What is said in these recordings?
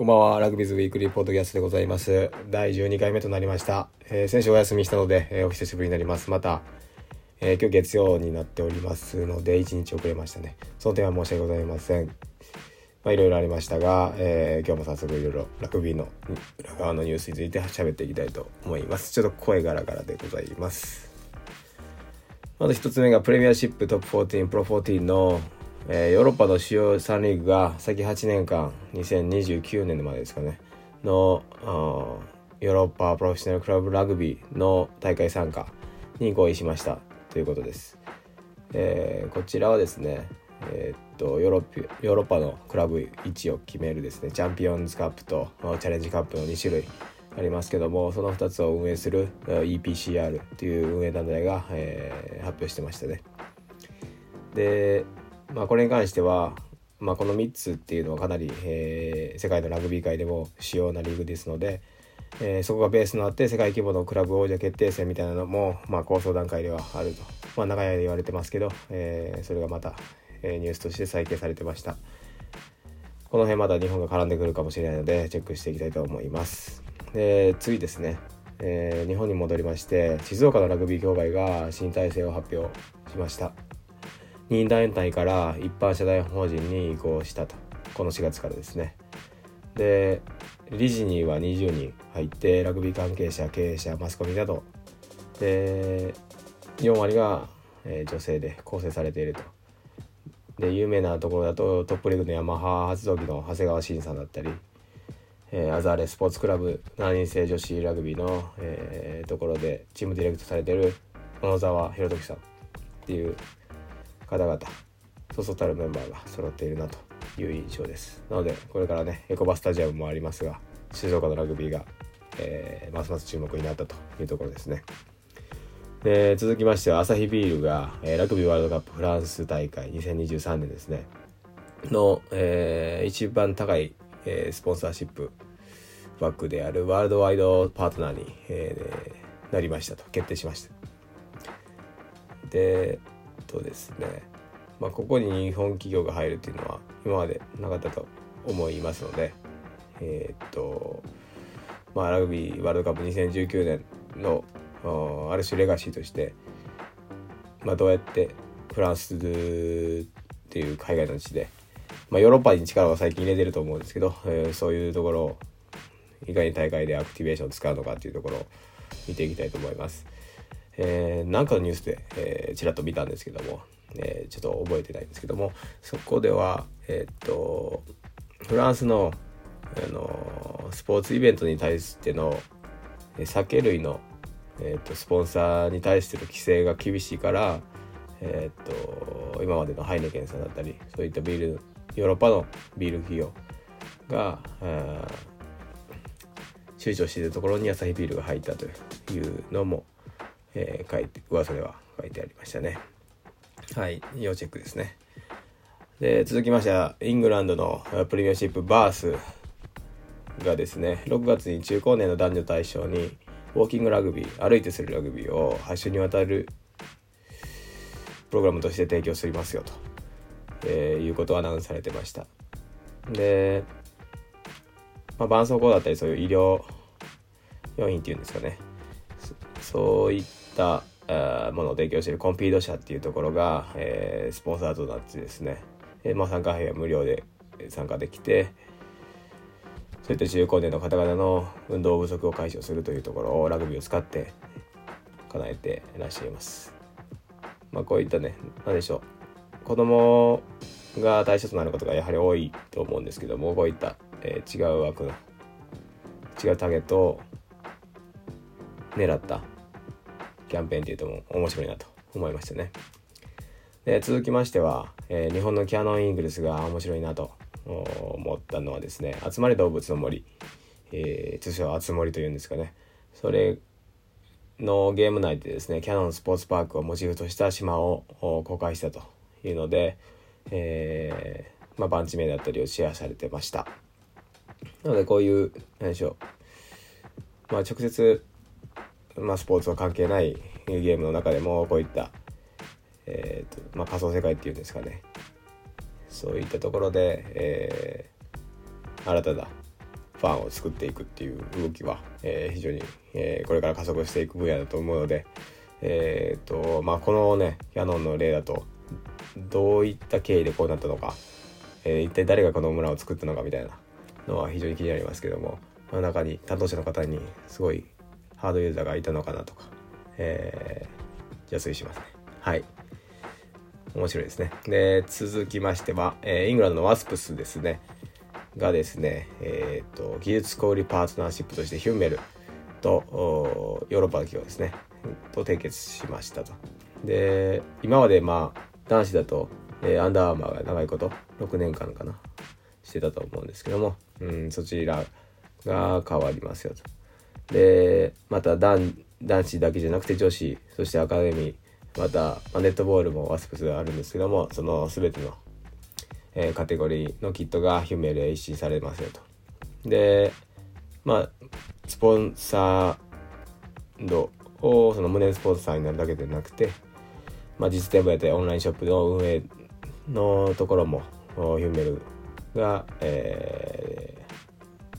こんばんは、ラグビーズウィークリーポッドキャストでございます。第12回目となりました。えー、先週お休みしたので、えー、お久しぶりになります。また、えー、今日月曜になっておりますので、1日遅れましたね。その点は申し訳ございません。まあ、いろいろありましたが、えー、今日も早速いろいろラグビーの裏側のニュースについて喋っていきたいと思います。ちょっと声ガラガラでございます。まず一つ目がプレミアシップトップ14、プロ14のえー、ヨーロッパの主要3リーグが先8年間2029年までですかね。のヨーロッパプロフェッショナルクラブラグビーの大会参加に合意しました。ということです、えー、こちらはですねえー、っとヨーロッヨーロッパのクラブ位置を決めるですねチャンピオンズカップとチャレンジカップの2種類ありますけどもその2つを運営する EPCR という運営団体が、えー、発表してましたね。でまあ、これに関しては、まあ、この3つっていうのはかなり、えー、世界のラグビー界でも主要なリーグですので、えー、そこがベースとなって世界規模のクラブ王者決定戦みたいなのも、まあ、構想段階ではあると、まあ、長い間言われてますけど、えー、それがまた、えー、ニュースとして再建されてました。この辺まだ日本が絡んでくるかもしれないのでチェックしていきたいと思います。で次ですね、えー、日本に戻りまして静岡のラグビー協会が新体制を発表しました。任意団体から一般社団法人に移行したと。この4月からですね。で理事には20人入ってラグビー関係者経営者マスコミなど。で4割が、え、女性で構成されていると。で有名なところだとトップリーグのヤマハ発動機の長谷川慎さんだったり、えー、アザーレスポーツクラブ7人制女子ラグビーの、えー、ところでチームディレクトされてる小野沢弘時さんっていう方々そうそたるメンバーが揃っているなという印象です。なのでこれからねエコバスタジアムもありますが静岡のラグビーが、えー、ますます注目になったというところですね。で続きましてはアサヒビールが、えー、ラグビーワールドカップフランス大会2023年ですね。の、えー、一番高い、えー、スポンサーシップバックであるワールドワイドパートナーに、えー、なりましたと決定しました。でとですね、まあ、ここに日本企業が入るっていうのは今までなかったと思いますのでえー、っとまあラグビーワールドカップ2019年のある種レガシーとして、まあ、どうやってフランスっていう海外の地で、まあ、ヨーロッパに力を最近入れてると思うんですけど、えー、そういうところをいかに大会でアクティベーションを使うのかっていうところを見ていきたいと思います。えー、なんかのニュースで、えー、ちらっと見たんですけども、えー、ちょっと覚えてないんですけどもそこではえー、っとフランスのあのスポーツイベントに対しての酒類の、えー、っとスポンサーに対しての規制が厳しいから、えー、っと今までのハイネケンさんだったりそういったビールヨーロッパのビール企業が躊躇しているところにアサヒビールが入ったというのもえー、書いて噂では書いてありましたね。はい要チェックですね。で続きましてはイングランドのプレミアシップバースがですね6月に中高年の男女対象にウォーキングラグビー歩いてするラグビーを8週にわたるプログラムとして提供しますよと、えー、いうことをアナウンスされてました。で、まあ、絆創膏だったりそういう医療用品っていうんですかね。そういったものを提供しているコンピード社っていうところが、えー、スポンサーとなってですね、えー、まあ、参加費は無料で参加できてそういった中高年の方々の運動不足を解消するというところをラグビーを使って叶えていらっしゃいます。まあ、こういったね何でしょう子供が対象となることがやはり多いと思うんですけどもこういった、えー、違う枠の違うターゲットを狙ったキャンペーンっていうとも面白いなと思いましたね。で続きましては、えー、日本のキャノンイーグルスが面白いなと思ったのはですね「集まれ動物の森」えー、通称「あつ森」というんですかね。それのゲーム内でですねキャノンスポーツパークをモチーフとした島を公開したというので、えー、まあ、バンチ名だったりをシェアされてました。なのでこういう何でしょう。まあ直接まあ、スポーツは関係ないゲームの中でもこういった、えーとまあ、仮想世界っていうんですかね。そういったところで、えー、新たなファンを作っていくっていう動きは、えー、非常に、えー、これから加速していく分野だと思うので、えーとまあ、このねキャノンの例だとどういった経緯でこうなったのか、えー、一体誰がこの村を作ったのかみたいなのは非常に気になりますけども、まあ、中に担当者の方にすごいハードユーザーがいたのかなとか、えー、邪推しますね。はい。面白いですね。で、続きましては、えー、イングランドのワスプスですね。がですね、えーと、技術小売パートナーシップとしてヒュンメルとヨーロッパの企業ですねと締結しましたと。で今までまあ男子だと、えー、アンダーアーマーが長いこと6年間かなしてたと思うんですけども、うん、そちらが変わりますよと。でまた男男子だけじゃなくて女子そしてアカデミーまた、まあ、ネットボールもワスプスがあるんですけどもその全てのえー、カテゴリーのキットがヒューメルへ一新されますよと。で、まあ、スポンサードをその無念スポンサーになるだけでなくて、まあ、実店舗やってオンラインショップの運営のところもヒューメルが、え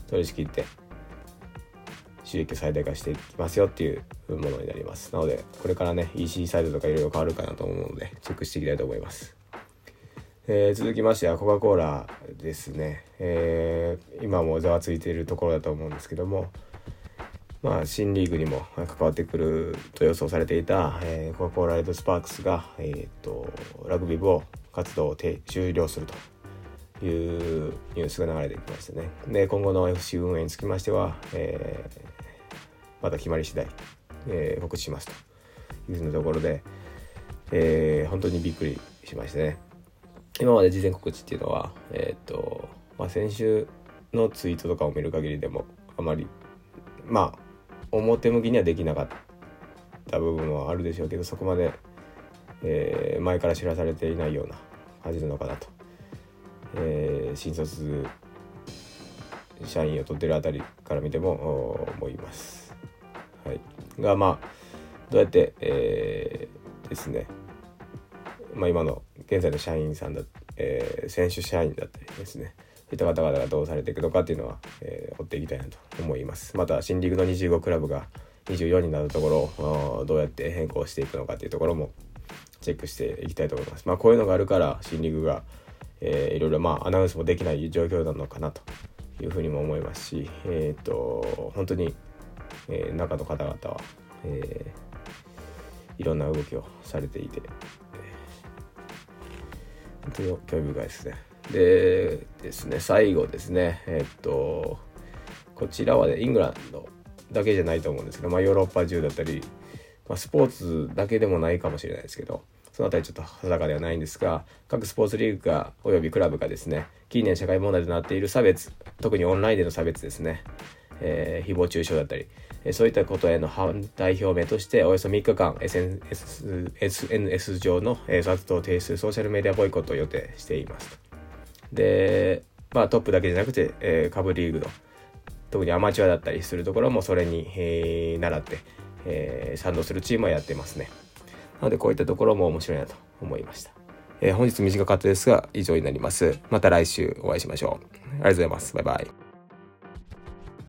ー、取り仕切って収益最大化していきますよっていうものになります。なので、これからね、EC サイトとかいろいろ変わるかなと思うので、チェックしていきたいと思います。えー、続きましてはコカ・コーラですね、えー、今もざわついているところだと思うんですけども、まあ、新リーグにも関わってくると予想されていた、えー、コカ・コーラレッド・スパークスが、えーと、ラグビー部を活動を終了するというニュースが流れてきましたね。で今後の FC 運営につきましては、えー、また決まり次第、えー、告知しますというふうなところで、えー、本当にびっくりしましたね。今まで事前告知っていうのは、えっ、と、まあ、先週のツイートとかを見る限りでも、あまり、まあ、表向きにはできなかった部分はあるでしょうけど、そこまで、えー、前から知らされていないような感じなのかなと。えー、新卒社員を取ってるあたりから見ても思います。はい、がまあどうやって、えー、ですね。まあ、今の現在の社員さんだ、えー、選手社員だったりですね。そういった方々がどうされていくのかっていうのは、えー、追っていきたいなと思います。また新リーグの25クラブが24になるところをどうやって変更していくのかっていうところもチェックしていきたいと思います。まあこういうのがあるから新リーグが、えー、いろいろまあアナウンスもできない状況なのかなというふうにも思いますしえっ、と本当に、えー、中の方々は、えー、いろんな動きをされていて本当に興味深いですね。でですね、最後ですね、えっと、こちらはね、イングランドだけじゃないと思うんですけど、まあ、ヨーロッパ中だったり、まあ、スポーツだけでもないかもしれないですけど、そのあたりちょっと定かではないんですが、各スポーツリーグが、およびクラブがですね、近年社会問題となっている差別、特にオンラインでの差別ですね、えー、誹謗中傷だったり、えそういったことへの反対表明として、およそ3日間 SNS, SNS 上の活動を停止するソーシャルメディアボイコットを予定しています。で、まあトップだけじゃなくて、えー、ブリーグの、特にアマチュアだったりするところもそれに、えー、習って、えー、賛同するチームはやってますね。なのでこういったところも面白いなと思いました。えー、本日短かったですが以上になります。また来週お会いしましょう。ありがとうございます。バイバイ。